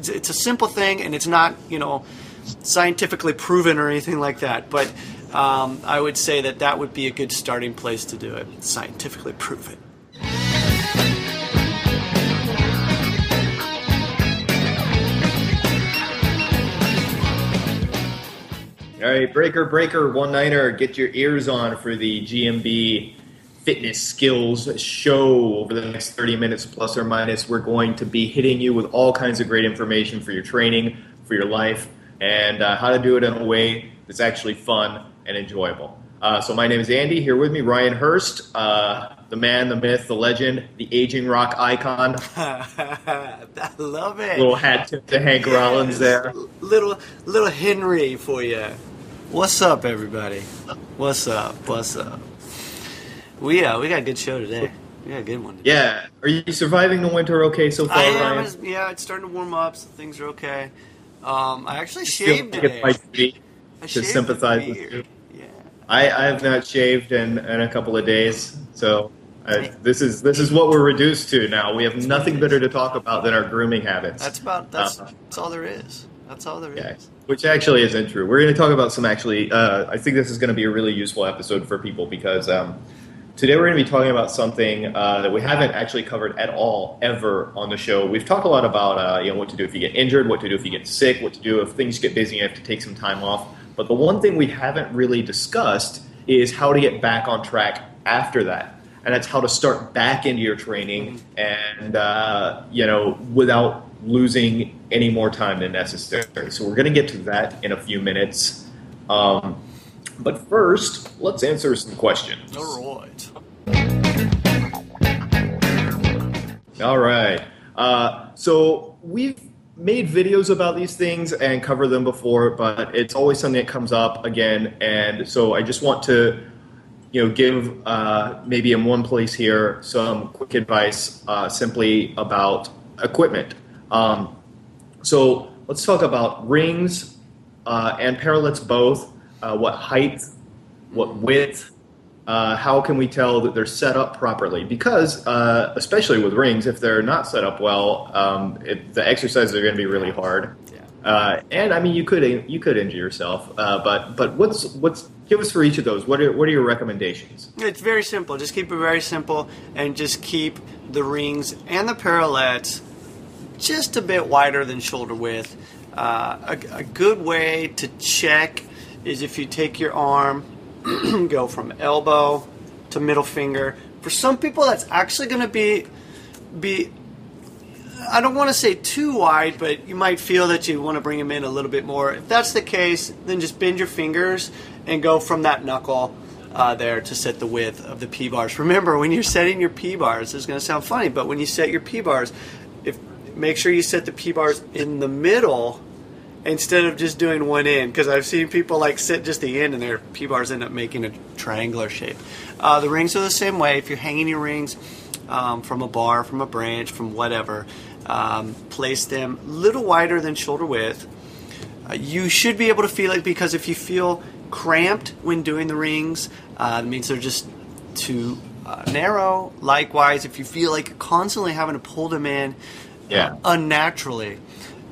It's, it's a simple thing, and it's not you know scientifically proven or anything like that. But um, I would say that that would be a good starting place to do it. Scientifically proven. All right, breaker, breaker, one niner. Get your ears on for the GMB fitness skills show over the next 30 minutes plus or minus. We're going to be hitting you with all kinds of great information for your training, for your life, and uh, how to do it in a way that's actually fun and enjoyable. Uh, so my name is Andy. Here with me, Ryan Hurst, uh, the man, the myth, the legend, the aging rock icon. I love it. Little hat tip to Hank Yes. Rollins there. Little little Henry for you. What's up, everybody? What's up? What's up? We uh, we got a good show today. We got a good one. Today. Yeah. Are you surviving the winter okay so far, I am. Ryan? Yeah, it's starting to warm up. So things are okay. Um, I actually shaved like today. be I to sympathize with you. Yeah. I, I have not shaved in, in a couple of days, so I, this is this is what we're reduced to now. We have nothing better to talk about than our grooming habits. That's about that's Uh, that's all there is. That's all there is. yeah, which actually isn't true. We're going to talk about some actually. Uh, I think this is going to be a really useful episode for people because um, today we're going to be talking about something uh, that we haven't actually covered at all ever on the show. We've talked a lot about uh, you know what to do if you get injured, what to do if you get sick, what to do if things get busy and you have to take some time off. But the one thing we haven't really discussed is how to get back on track after that. And that's how to start back into your training and, uh, you know, without losing any more time than necessary. So we're going to get to that in a few minutes. Um, but first, let's answer some questions. All right. All right. Uh, so we've made videos about these things and covered them before, but it's always something that comes up again. And so I just want to, you know, give uh, maybe in one place here some quick advice uh, simply about equipment. Um, so let's talk about rings uh, and parallettes both. Uh, what height, what width, uh, how can we tell that they're set up properly? Because, uh, especially with rings, if they're not set up well, um, it, the exercises are going to be really hard. Uh, and I mean, you could you could injure yourself. Uh, but but what's what's give us for each of those? What are what are your recommendations? It's very simple. Just keep it very simple and just keep the rings and the parallettes just a bit wider than shoulder width. Uh, a, a good way to check is if you take your arm, go from elbow to middle finger. For some people, that's actually going to be be I don't want to say too wide, but you might feel that you want to bring them in a little bit more. If that's the case, then just bend your fingers and go from that knuckle uh, there to set the width of the P bars. Remember, when you're setting your P bars, it's going to sound funny, but when you set your P bars, if make sure you set the P bars in the middle instead of just doing one end because I've seen people like sit just the end and their P bars end up making a triangular shape. Uh, the rings are the same way. If you're hanging your rings um, from a bar, from a branch, from whatever, um, place them a little wider than shoulder width. Uh, you should be able to feel it because if you feel cramped when doing the rings, uh, it means they're just too uh, narrow. Likewise, if you feel like you're constantly having to pull them in Yeah. unnaturally,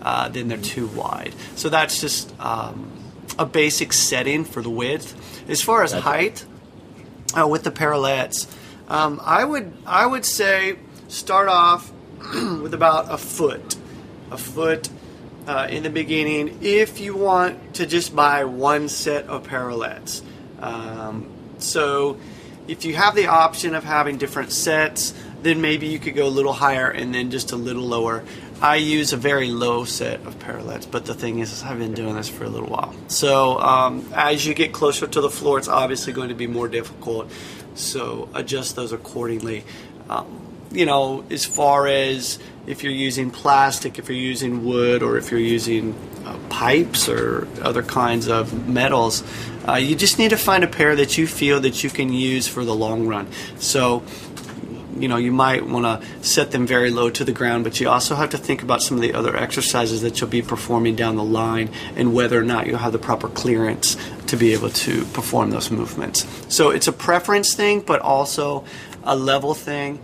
uh, then they're too wide. So that's just um, a basic setting for the width. As far as height, uh, with the parallettes, um, I would I would say start off with about a foot, a foot uh, in the beginning. If you want to just buy one set of parallettes, um, so if you have the option of having different sets, then maybe you could go a little higher and then just a little lower. I use a very low set of parallettes, but the thing is, I've been doing this for a little while. So um, as you get closer to the floor, it's obviously going to be more difficult. So adjust those accordingly. Um, you know, as far as if you're using plastic, if you're using wood, or if you're using uh, pipes or other kinds of metals, uh, you just need to find a pair that you feel that you can use for the long run. So you know you might want to set them very low to the ground but you also have to think about some of the other exercises that you'll be performing down the line and whether or not you'll have the proper clearance to be able to perform those movements so it's a preference thing but also a level thing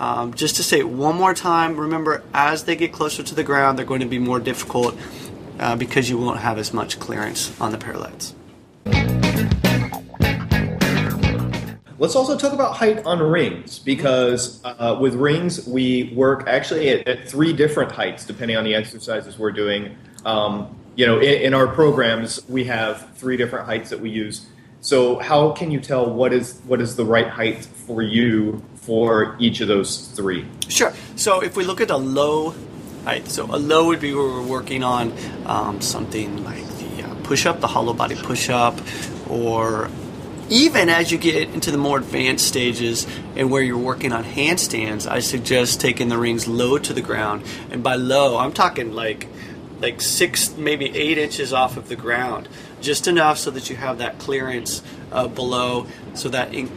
Um, just to say one more time, remember as they get closer to the ground, they're going to be more difficult uh, because you won't have as much clearance on the parallettes. Let's also talk about height on rings because uh, with rings we work actually at, at, three different heights depending on the exercises we're doing. Um, you know, in, in, our programs we have three different heights that we use. So how can you tell what is what is the right height for you for each of those three? Sure. So if we look at a low height, so a low would be where we're working on um, something like the uh, push up, the hollow body push up, or even as you get into the more advanced stages and where you're working on handstands, I suggest taking the rings low to the ground. And by low, I'm talking like like six, maybe eight inches off of the ground, just enough so that you have that clearance uh, below, so that in,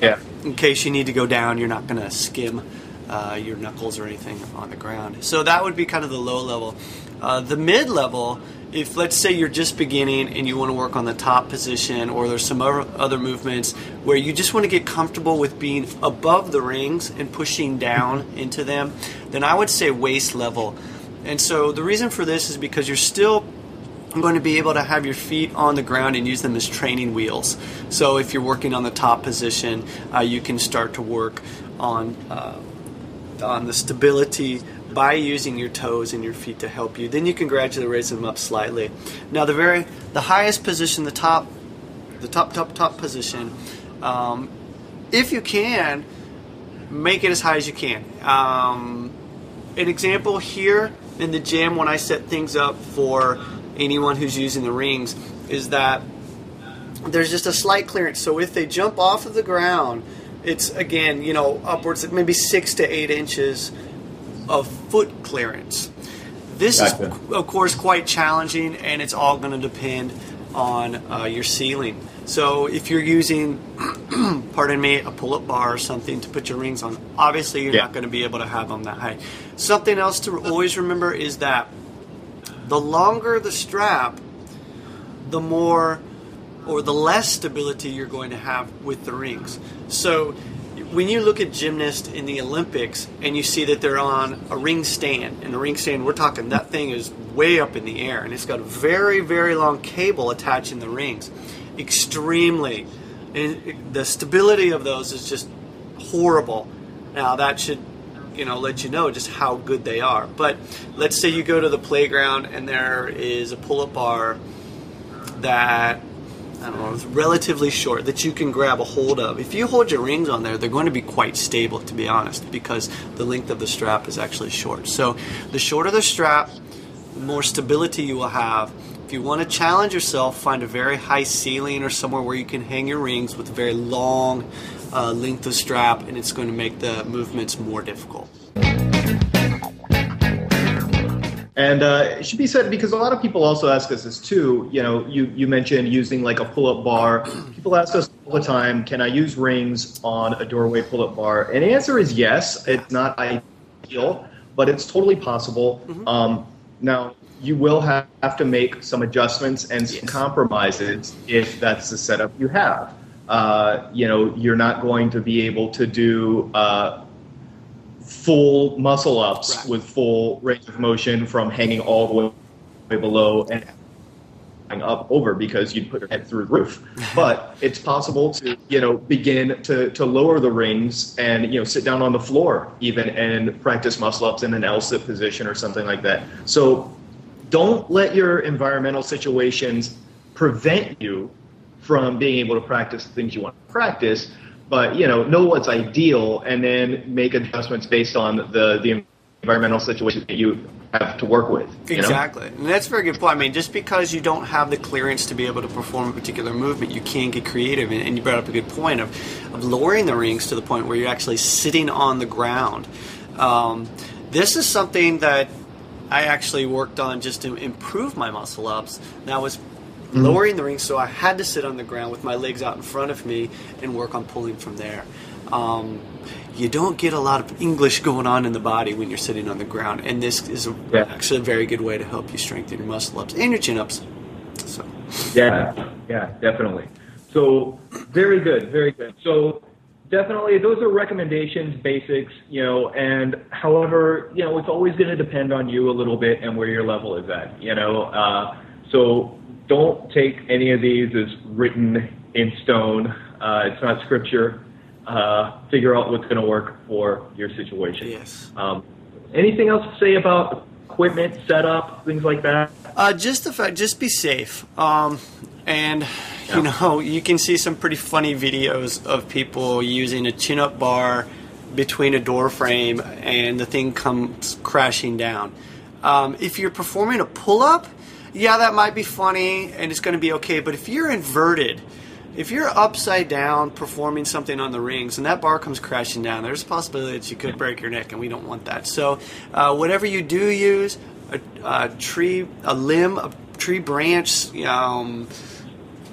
yeah. in case you need to go down, you're not going to skim uh, your knuckles or anything on the ground. So that would be kind of the low level. Uh, the mid level if let's say you're just beginning and you want to work on the top position or there's some other movements where you just want to get comfortable with being above the rings and pushing down into them then i would say waist level. And so the reason for this is because you're still going to be able to have your feet on the ground and use them as training wheels. So if you're working on the top position uh, you can start to work on uh, on the stability by using your toes and your feet to help you. Then you can gradually raise them up slightly. Now the very the highest position, the top, the top top top position, um, if you can, make it as high as you can. Um, an example here in the gym when I set things up for anyone who's using the rings is that there's just a slight clearance. So if they jump off of the ground, it's again, you know, upwards maybe six to eight inches of foot clearance. This gotcha. is, of course, quite challenging, and it's all going to depend on uh, your ceiling. So if you're using, pardon me, a pull-up bar or something to put your rings on, obviously you're yeah. not going to be able to have them that high. Something else to always remember is that the longer the strap, the more or the less stability you're going to have with the rings. So when you look at gymnasts in the Olympics and you see that they're on a ring stand, and the ring stand, we're talking that thing is way up in the air, and it's got a very, very long cable attaching the rings. Extremely. And the stability of those is just horrible. Now, that should you know let you know just how good they are. But let's say you go to the playground and there is a pull-up bar that I don't know, it's relatively short that you can grab a hold of. If you hold your rings on there, they're going to be quite stable, to be honest, because the length of the strap is actually short. So the shorter the strap, the more stability you will have. If you want to challenge yourself, find a very high ceiling or somewhere where you can hang your rings with a very long uh, length of strap, and it's going to make the movements more difficult. And uh, it should be said because a lot of people also ask us this too. You know, you, you mentioned using like a pull up bar. People ask us all the time, can I use rings on a doorway pull up bar? And the answer is yes. It's not ideal, but it's totally possible. Mm-hmm. Um, now, you will have, have to make some adjustments and some yes. compromises if that's the setup you have. Uh, you know, you're not going to be able to do uh, full muscle ups right. with full range of motion from hanging all the way way below and up over because you'd put your head through the roof. But it's possible to, you know, begin to, to lower the rings and, you know, sit down on the floor even and practice muscle ups in an L sit position or something like that. So don't let your environmental situations prevent you from being able to practice the things you want to practice but you know know what's ideal and then make adjustments based on the the environmental situation that you have to work with. Exactly, know? and that's a very good point. I mean, just because you don't have the clearance to be able to perform a particular movement, you can get creative. And, you brought up a good point of of lowering the rings to the point where you're actually sitting on the ground. Um, this is something that I actually worked on just to improve my muscle ups. That was mm-hmm. lowering the ring, so I had to sit on the ground with my legs out in front of me and work on pulling from there. Um, you don't get a lot of English going on in the body when you're sitting on the ground, and this is a, yeah. actually a very good way to help you strengthen your muscle ups and your chin ups. So. Yeah, yeah, definitely. So very good, very good. So definitely those are recommendations, basics, you know, and however, you know, it's always going to depend on you a little bit and where your level is at, you know. Uh, so don't take any of these as written in stone. Uh, it's not scripture. Uh, figure out what's going to work for your situation. Yes. Um, anything else to say about equipment setup, things like that? Uh, just the fact, just be safe. Um, and you know, you can see some pretty funny videos of people using a chin-up bar between a door frame, and the thing comes crashing down. Um, if you're performing a pull-up, yeah, that might be funny, and it's going to be okay. But if you're inverted, if you're upside down performing something on the rings and that bar comes crashing down, there's a possibility that you could break your neck, and we don't want that. So, uh, whatever you do use, a, a tree, a limb, a tree branch, um,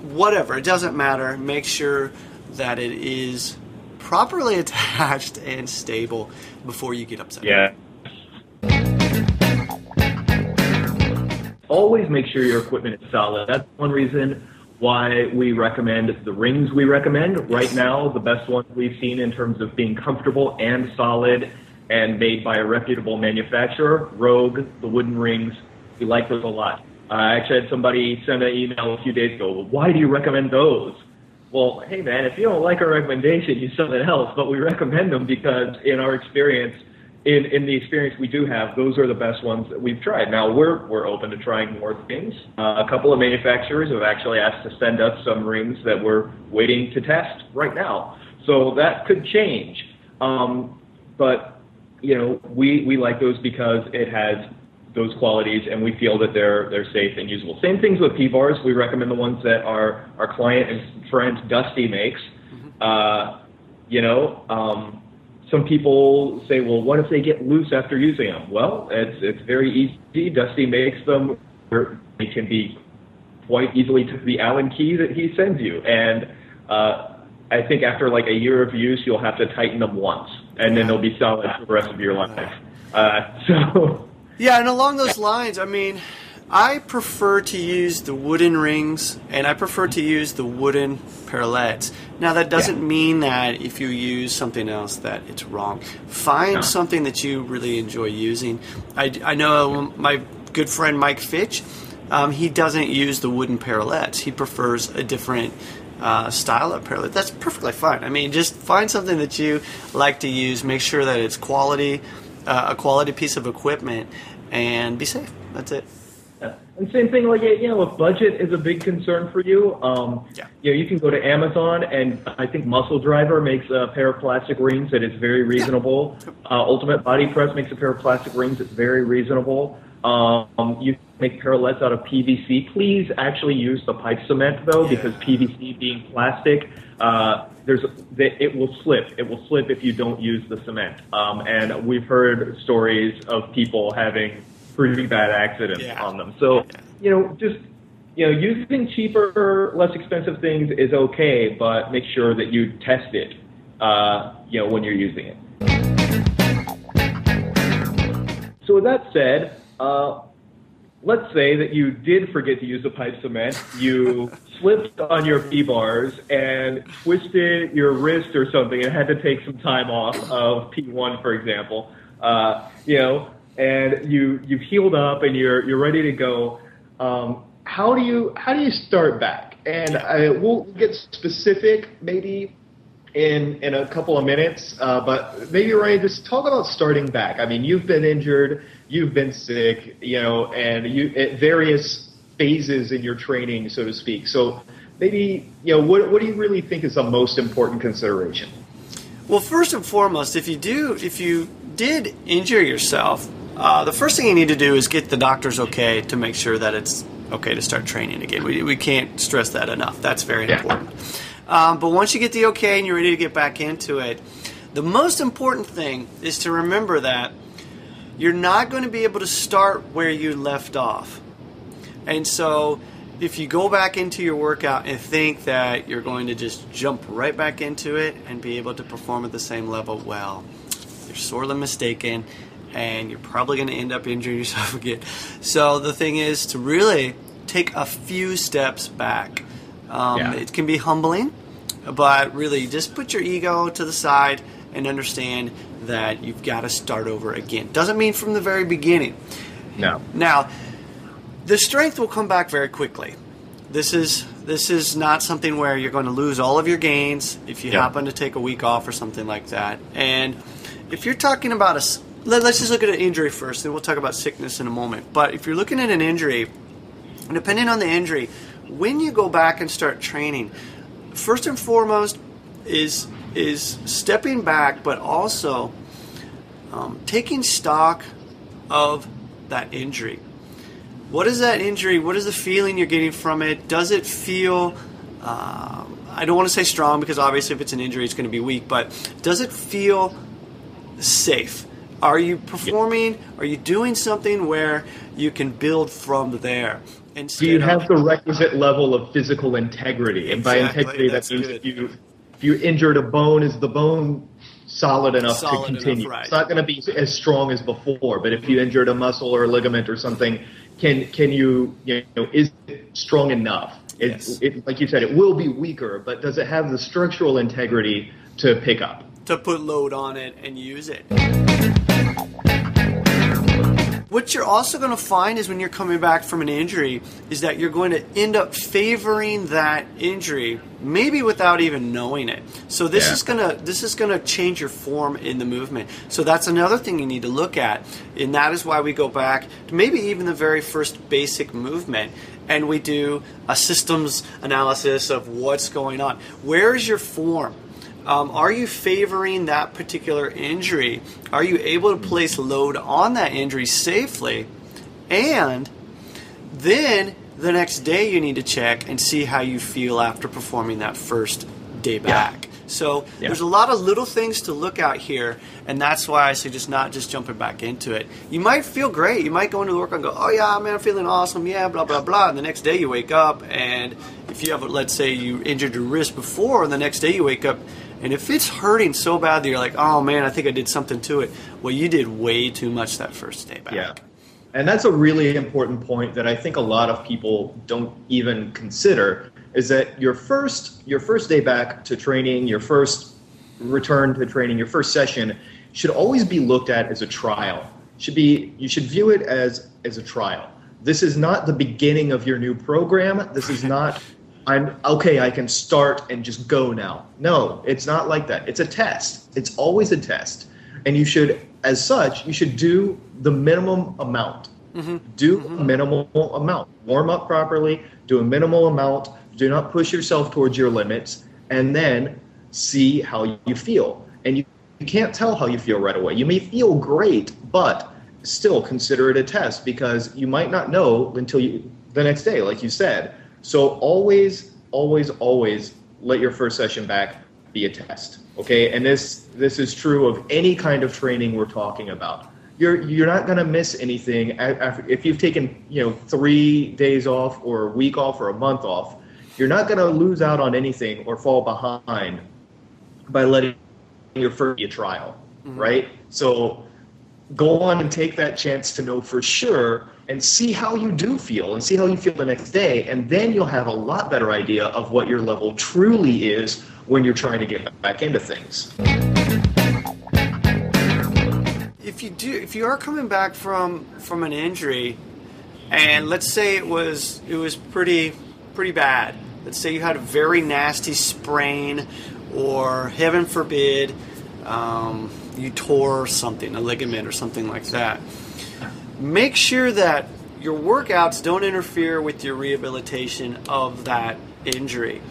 whatever, it doesn't matter. Make sure that it is properly attached and stable before you get upside down. Always make sure your equipment is solid. That's one reason why we recommend the rings we recommend. Right now, the best ones we've seen in terms of being comfortable and solid and made by a reputable manufacturer, Rogue, the wooden rings, we like those a lot. I actually had somebody send an email a few days ago, well, why do you recommend those? Well, hey man, if you don't like our recommendation, use something else, but we recommend them because in our experience, in, in the experience we do have, those are the best ones that we've tried. Now we're we're open to trying more things. Uh, a couple of manufacturers have actually asked to send us some rings that we're waiting to test right now. So that could change. Um, but you know, we we like those because it has those qualities, and we feel that they're they're safe and usable. Same things with P bars. We recommend the ones that our our client and friend Dusty makes. Uh, you know. Um, some people say, well, what if they get loose after using them? Well, it's it's very easy. Dusty makes them. where They can be quite easily to the Allen key that he sends you, and uh, I think after like a year of use, you'll have to tighten them once, and then they'll be solid for the rest of your life. Uh, so. Yeah, and along those lines, I mean, I prefer to use the wooden rings and I prefer to use the wooden parallettes. Now, that doesn't Yeah. mean that if you use something else that it's wrong. Find No. something that you really enjoy using. I, I know my good friend Mike Fitch, um, he doesn't use the wooden parallettes. He prefers a different uh, style of parallel. That's perfectly fine. I mean, just find something that you like to use. Make sure that it's quality, uh, a quality piece of equipment, and be safe. That's it. And same thing, like you know, if budget is a big concern for you, um, Yeah. you know, you can go to Amazon, and I think Muscle Driver makes a pair of plastic rings that is very reasonable. Uh, Ultimate Body Press makes a pair of plastic rings that's very reasonable. Um, you can make parallettes out of PVC. Please actually use the pipe cement though, Yeah. because PVC being plastic, uh, there's it will slip. It will slip if you don't use the cement. Um, and we've heard stories of people having pretty bad accidents Yeah. on them. So, you know, just you know, using cheaper, less expensive things is okay, but make sure that you test it. Uh, you know, when you're using it. So with that said, uh, let's say that you did forget to use the pipe cement. You slipped on your P bars and twisted your wrist or something, and had to take some time off of P1, for example. Uh, you know, and you you've healed up and you're you're ready to go. Um, how do you how do you start back? And I, we'll get specific maybe in in a couple of minutes. Uh, but maybe Ryan, just talk about starting back. I mean, you've been injured, you've been sick, you know, and you at various phases in your training, so to speak. So maybe you know, what what do you really think is the most important consideration? Well, first and foremost, if you do, if you did injure yourself, uh, the first thing you need to do is get the doctor's okay to make sure that it's okay to start training again. We, we can't stress that enough. That's very Yeah. important. Um, but once you get the okay and you're ready to get back into it, the most important thing is to remember that you're not going to be able to start where you left off. And so, if you go back into your workout and think that you're going to just jump right back into it and be able to perform at the same level, well, you're sorely mistaken and you're probably going to end up injuring yourself again. So, the thing is to really take a few steps back. Um, Yeah. It can be humbling. but really just put your ego to the side and understand that you've got to start over again. Doesn't mean from the very beginning. No. Now, the strength will come back very quickly. This is this is not something where you're going to lose all of your gains if you Yeah. happen to take a week off or something like that. And if you're talking about a let, us just look at an injury first, then we'll talk about sickness in a moment. But if you're looking at an injury, depending on the injury, when you go back and start training, first and foremost is is stepping back, but also um, taking stock of that injury. What is that injury? What is the feeling you're getting from it? Does it feel? Um, I don't want to say strong because obviously, if it's an injury, it's going to be weak. But does it feel safe? Are you performing? Are you doing something where you can build from there? Do you have the requisite level of physical integrity? And by integrity, that means good. if you if you injured a bone, is the bone solid enough Solid to enough, continue? right. It's not going to be as strong as before. But if you mm-hmm. injured a muscle or a ligament or something, can can you you know is it strong enough? It, Yes. it, like you said, it will be weaker, but does it have the structural integrity to pick up? To put load on it and use it. What you're also going to find is when you're coming back from an injury is that you're going to end up favoring that injury maybe without even knowing it. So this Yeah. is going to this is going to change your form in the movement. So that's another thing you need to look at. And that is why we go back to maybe even the very first basic movement and we do a systems analysis of what's going on. Where is your form? Um, are you favoring that particular injury? Are you able to place load on that injury safely? And then the next day you need to check and see how you feel after performing that first day back. So Yeah. there's a lot of little things to look out here, and that's why I suggest not just jumping back into it. You might feel great. You might go into the work and go, "Oh yeah, man, I'm feeling awesome." Yeah, blah blah blah. And the next day you wake up, and if you have, let's say, you injured your wrist before, and the next day you wake up, and if it's hurting so bad that you're like, "Oh man, I think I did something to it," well, you did way too much that first day back. Yeah. And that's a really important point that I think a lot of people don't even consider is that your first your first day back to training, your first return to training, your first session should always be looked at as a trial. Should be you should view it as as a trial. This is not the beginning of your new program. This is not I'm okay, I can start and just go now. No, it's not like that. It's a test. It's always a test. And you should, as such, you should do the minimum amount. Mm-hmm. Do a mm-hmm. minimal amount. Warm up properly, do a minimal amount. Do not push yourself towards your limits, and then see how you feel. And you, you can't tell how you feel right away. You may feel great, but still consider it a test because you might not know until you the next day, like you said. So always, always, always let your first session back be a test. Okay, and this this is true of any kind of training we're talking about. You're you're not going to miss anything if you've taken you know three days off or a week off or a month off. You're not going to lose out on anything or fall behind by letting your first be a trial, mm-hmm. right? So go on and take that chance to know for sure and see how you do feel and see how you feel the next day and then you'll have a lot better idea of what your level truly is when you're trying to get back into things. If you do if you are coming back from from an injury and let's say it was it was pretty pretty bad. Let's say you had a very nasty sprain or heaven forbid um, you tore something a ligament or something like that make sure that your workouts don't interfere with your rehabilitation of that injury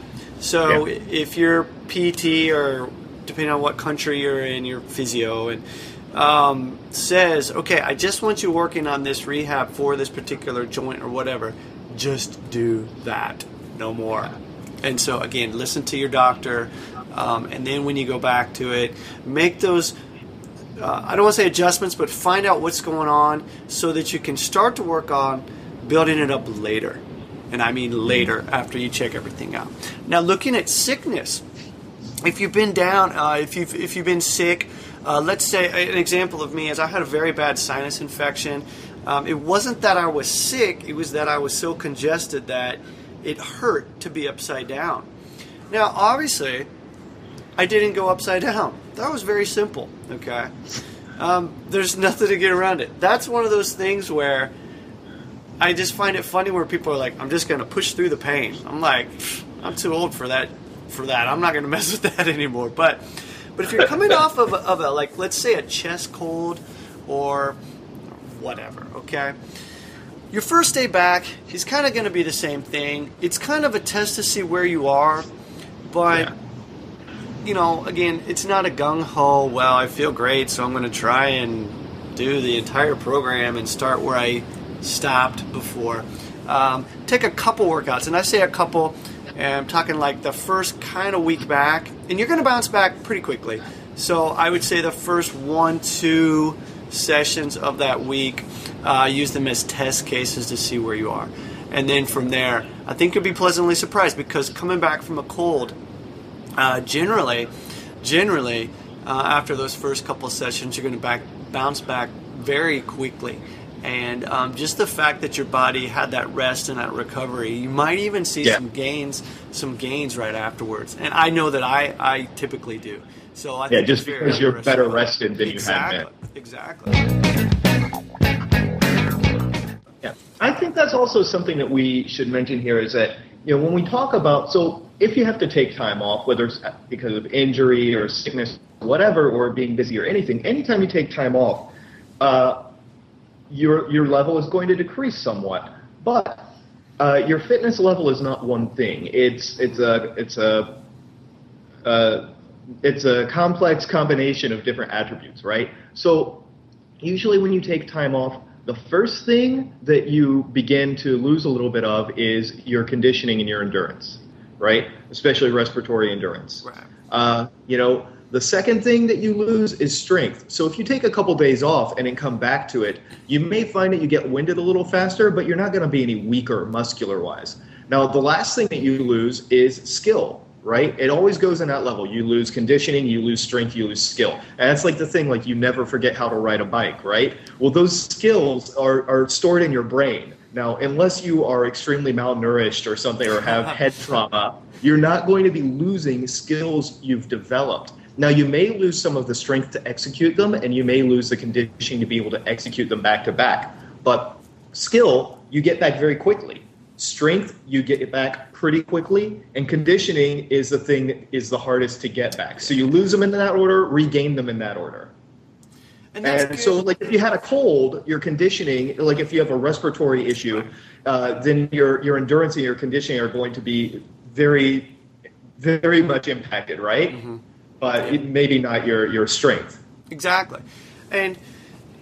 so Yeah. if you're pt or depending on what country you're in your physio and um, says, okay, I just want you working on this rehab for this particular joint or whatever, just do that, no more. And so, again, listen to your doctor, um, and then when you go back to it, make those. Uh, I don't want to say adjustments, but find out what's going on so that you can start to work on building it up later. And I mean later after you check everything out. Now, looking at sickness, if you've been down, uh, if you've if you've been sick, uh, let's say an example of me is I had a very bad sinus infection. Um, it wasn't that I was sick; it was that I was so congested that it hurt to be upside down. Now, obviously, I didn't go upside down. That was very simple. Okay. Um, there's nothing to get around it. That's one of those things where I just find it funny where people are like, "I'm just to push through the pain." I'm like, I'm too old for that. For that, I'm not to mess with that anymore. But, but if you're coming off of a, of a like, let's say a chest cold or whatever, okay. Your first day back is kind of going to be the same thing. It's kind of a test to see where you are, but. Yeah. You know, again, it's not a gung ho. Well, I feel great, so I'm going to try and do the entire program and start where I stopped before. Um, take a couple workouts, and I say a couple, and I'm talking like the first kind of week back, and you're going to bounce back pretty quickly. So I would say the first one, two sessions of that week, uh, use them as test cases to see where you are. And then from there, I think you'll be pleasantly surprised because coming back from a cold, uh, generally, generally, uh, after those first couple of sessions, you're going to back bounce back very quickly. And um, just the fact that your body had that rest and that recovery, you might even see Yeah. some gains, some gains right afterwards. And I know that I, I typically do. So I Yeah, think just it's very because you're better rested than you exactly, have been. Exactly. Yeah, I think that's also something that we should mention here is that you know when we talk about so if you have to take time off, whether it's because of injury or sickness, whatever, or being busy or anything, anytime you take time off, uh, your your level is going to decrease somewhat. But uh, your fitness level is not one thing. It's it's a it's a uh, it's a complex combination of different attributes, right? So usually when you take time off, the first thing that you begin to lose a little bit of is your conditioning and your endurance, right? Especially respiratory endurance. Right. Uh, you know, the second thing that you lose is strength. So if you take a couple days off and then come back to it, you may find that you get winded a little faster, but you're not going to be any weaker muscular wise. Now, the last thing that you lose is skill, right? It always goes in that level. You lose conditioning, you lose strength, you lose skill. And that's like the thing, like you never forget how to ride a bike, right? Well, those skills are, are stored in your brain. Now, unless you are extremely malnourished or something or have head trauma, you're not going to be losing skills you've developed. Now, you may lose some of the strength to execute them, and you may lose the conditioning to be able to execute them back to back. But skill, you get back very quickly. Strength, you get it back pretty quickly, and conditioning is the thing that is the hardest to get back. So you lose them in that order, regain them in that order. And that's And so, like, if you had a cold, your conditioning, like if you have a respiratory issue, uh, then your your endurance and your conditioning are going to be very, very much impacted, right? Mm-hmm. But it, maybe not your your strength. Exactly. And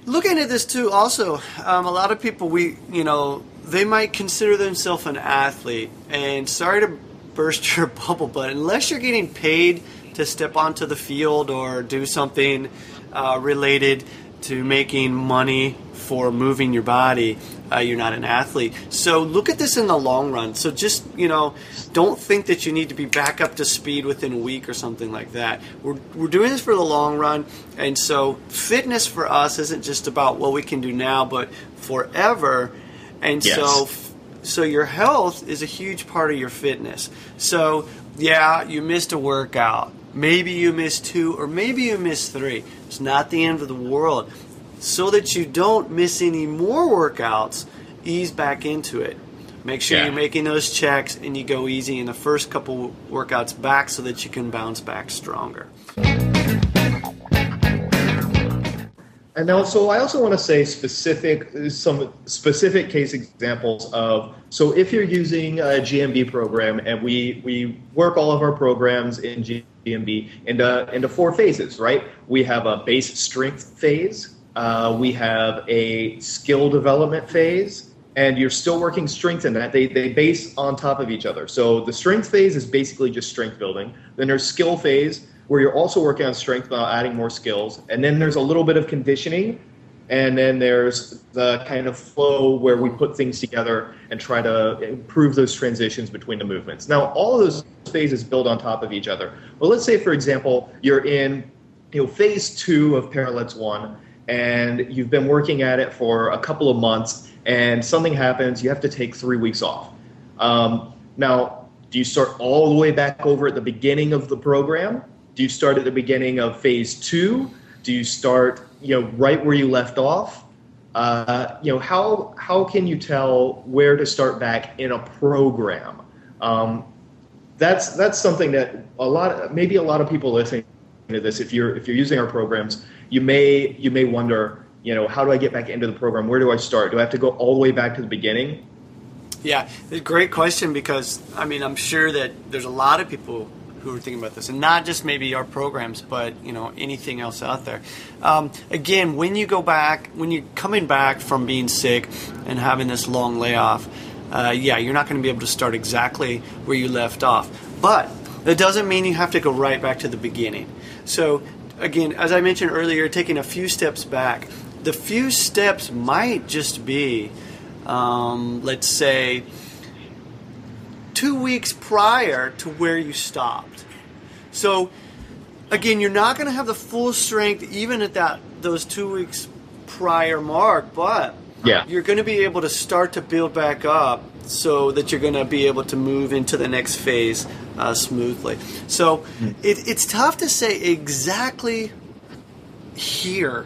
looking at this too, also, um, a lot of people, we, you know, they might consider themselves an athlete. And sorry to burst your bubble, but unless you're getting paid to step onto the field or do something uh, related to making money for moving your body, uh, you're not an athlete. So look at this in the long run. So just, you know, don't think that you need to be back up to speed within a week or something like that. We're, we're doing this for the long run. And so fitness for us isn't just about what we can do now, but forever. And Yes. so so your health is a huge part of your fitness. So yeah, you missed a workout. Maybe you missed two, or maybe you missed three. It's not the end of the world. So that you don't miss any more workouts, ease back into it. Make sure Yeah. you're making those checks and you go easy in the first couple workouts back so that you can bounce back stronger. And also, I also want to say specific some specific case examples of. So, if you're using a GMB program, and we we work all of our programs in GMB into into four phases, right? We have a base strength phase, uh, we have a skill development phase, and you're still working strength in that. They they base on top of each other. So the strength phase is basically just strength building. Then there's skill phase where you're also working on strength while adding more skills. And then there's a little bit of conditioning. And then there's the kind of flow where we put things together and try to improve those transitions between the movements. Now, all of those phases build on top of each other. Well, let's say, for example, you're in you know, phase two of Parallettes 1, and you've been working at it for a couple of months, and something happens, you have to take three weeks off. Um, now, Do you start all the way back over at the beginning of the program? Do you start at the beginning of phase two? Do you start, you know, right where you left off? Uh, you know, how how can you tell where to start back in a program? Um, that's that's something that a lot, maybe a lot of people listening to this, if you're if you're using our programs, you may you may wonder, you know, how do I get back into the program? Where do I start? Do I have to go all the way back to the beginning? Yeah, great question because I mean I'm sure that there's a lot of people who are thinking about this, and not just maybe our programs, but you know anything else out there. Um, again, when you go back, when you're coming back from being sick and having this long layoff, uh, yeah, you're not going to be able to start exactly where you left off. But that doesn't mean you have to go right back to the beginning. So again, as I mentioned earlier, taking a few steps back. The few steps might just be um, let's say, two weeks prior to where you stopped. So, again, you're not going to have the full strength even at that those two weeks prior mark, but yeah. you're going to be able to start to build back up so that you're going to be able to move into the next phase uh, smoothly. So mm. it, it's tough to say exactly here,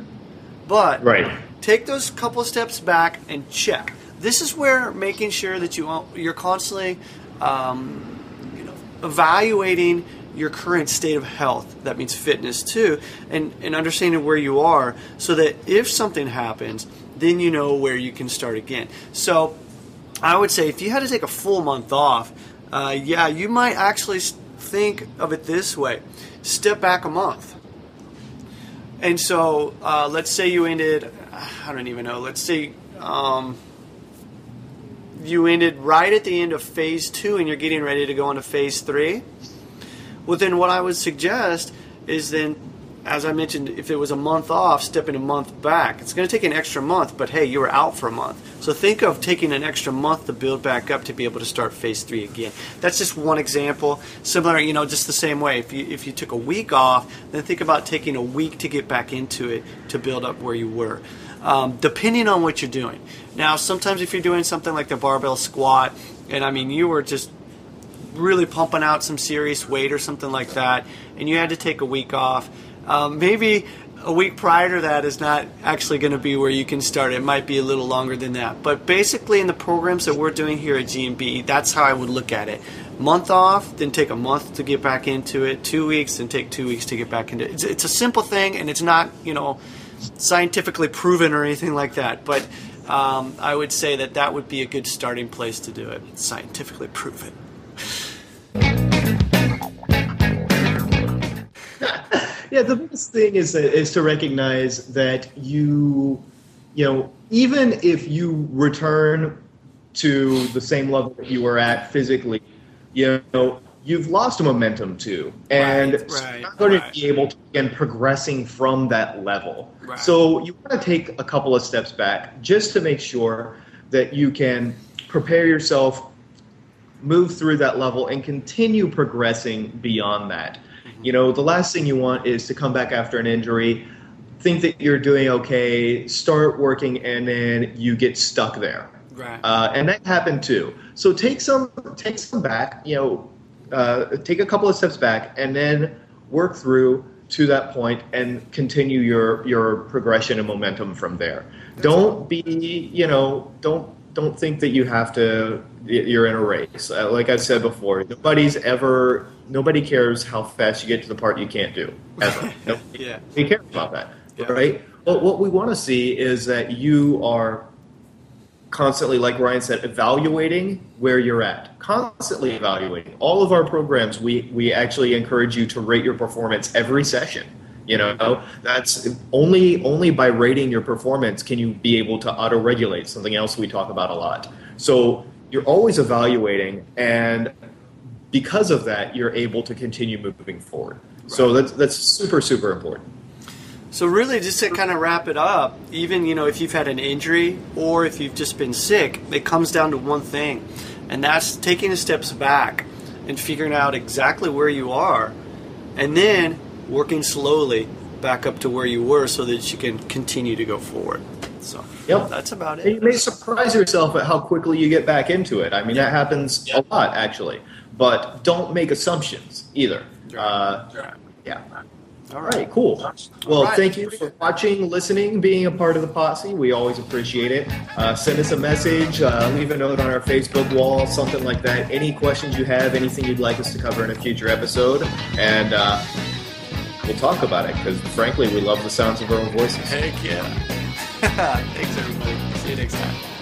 but right. take those couple steps back and check this is where making sure that you you're constantly um, you know, evaluating your current state of health. That means fitness too, and, and understanding where you are so that if something happens, then you know where you can start again. So I would say if you had to take a full month off, uh, yeah, you might actually think of it this way step back a month. And so uh, let's say you ended, I don't even know, let's say. Um, you ended right at the end of phase two and you're getting ready to go into phase three, well, then what I would suggest is then, as I mentioned, if it was a month off, stepping a month back. It's going to take an extra month, but hey, you were out for a month. So think of taking an extra month to build back up to be able to start phase three again. That's just one example. Similar, you know, just the same way. If you, if you took a week off, then think about taking a week to get back into it to build up where you were um, depending on what you're doing. Now, sometimes if you're doing something like the barbell squat, and I mean, you were just really pumping out some serious weight or something like that, and you had to take a week off, um, maybe a week prior to that is not actually going to be where you can start. It might be a little longer than that. But basically, in the programs that we're doing here at GMB, that's how I would look at it. Month off, then take a month to get back into it. Two weeks, then take two weeks to get back into it. It's, it's a simple thing, and it's not, you know, scientifically proven or anything like that, but um, I would say that that would be a good starting place to do it. Scientifically proven. yeah, the biggest thing is is to recognize that you, you know, even if you return to the same level that you were at physically, you know, you've lost a momentum too, and right, right, you're not going right. to be able to begin progressing from that level. Right. So you want to take a couple of steps back just to make sure that you can prepare yourself, move through that level, and continue progressing beyond that. Mm-hmm. You know, the last thing you want is to come back after an injury, think that you're doing okay, start working, and then you get stuck there. Right. Uh, and that happened too. So take some take some back. You know, uh, take a couple of steps back and then work through to that point and continue your your progression and momentum from there. Don't be, you know, don't don't think that you have to. You're in a race. Uh, like I said before, nobody's ever. Nobody cares how fast you get to the part you can't do. Ever. nobody, yeah. nobody cares about that, Yeah. right? But what we want to see is that you are constantly, like Ryan said, evaluating where you're at. Constantly evaluating. All of our programs, we, we actually encourage you to rate your performance every session. You know, that's only only by rating your performance can you be able to auto regulate. Something else we talk about a lot. So you're always evaluating, and because of that, you're able to continue moving forward. So that's that's super super important. So really, just to kind of wrap it up, even you know if you've had an injury or if you've just been sick, it comes down to one thing, and that's taking the steps back and figuring out exactly where you are, and then working slowly back up to where you were so that you can continue to go forward. So Yep. that's about And you may surprise yourself at how quickly you get back into it. I mean, that happens a lot, actually. but don't make assumptions either. Uh, Right. yeah. All right, cool. Well, right. thank you for watching, listening, being a part of the posse. We always appreciate it. Uh, send us a message, uh, leave a note on our Facebook wall, something like that. Any questions you have, anything you'd like us to cover in a future episode, and uh, we'll talk about it because, frankly, we love the sounds of our own voices. Heck yeah. Thanks, everybody. See you next time.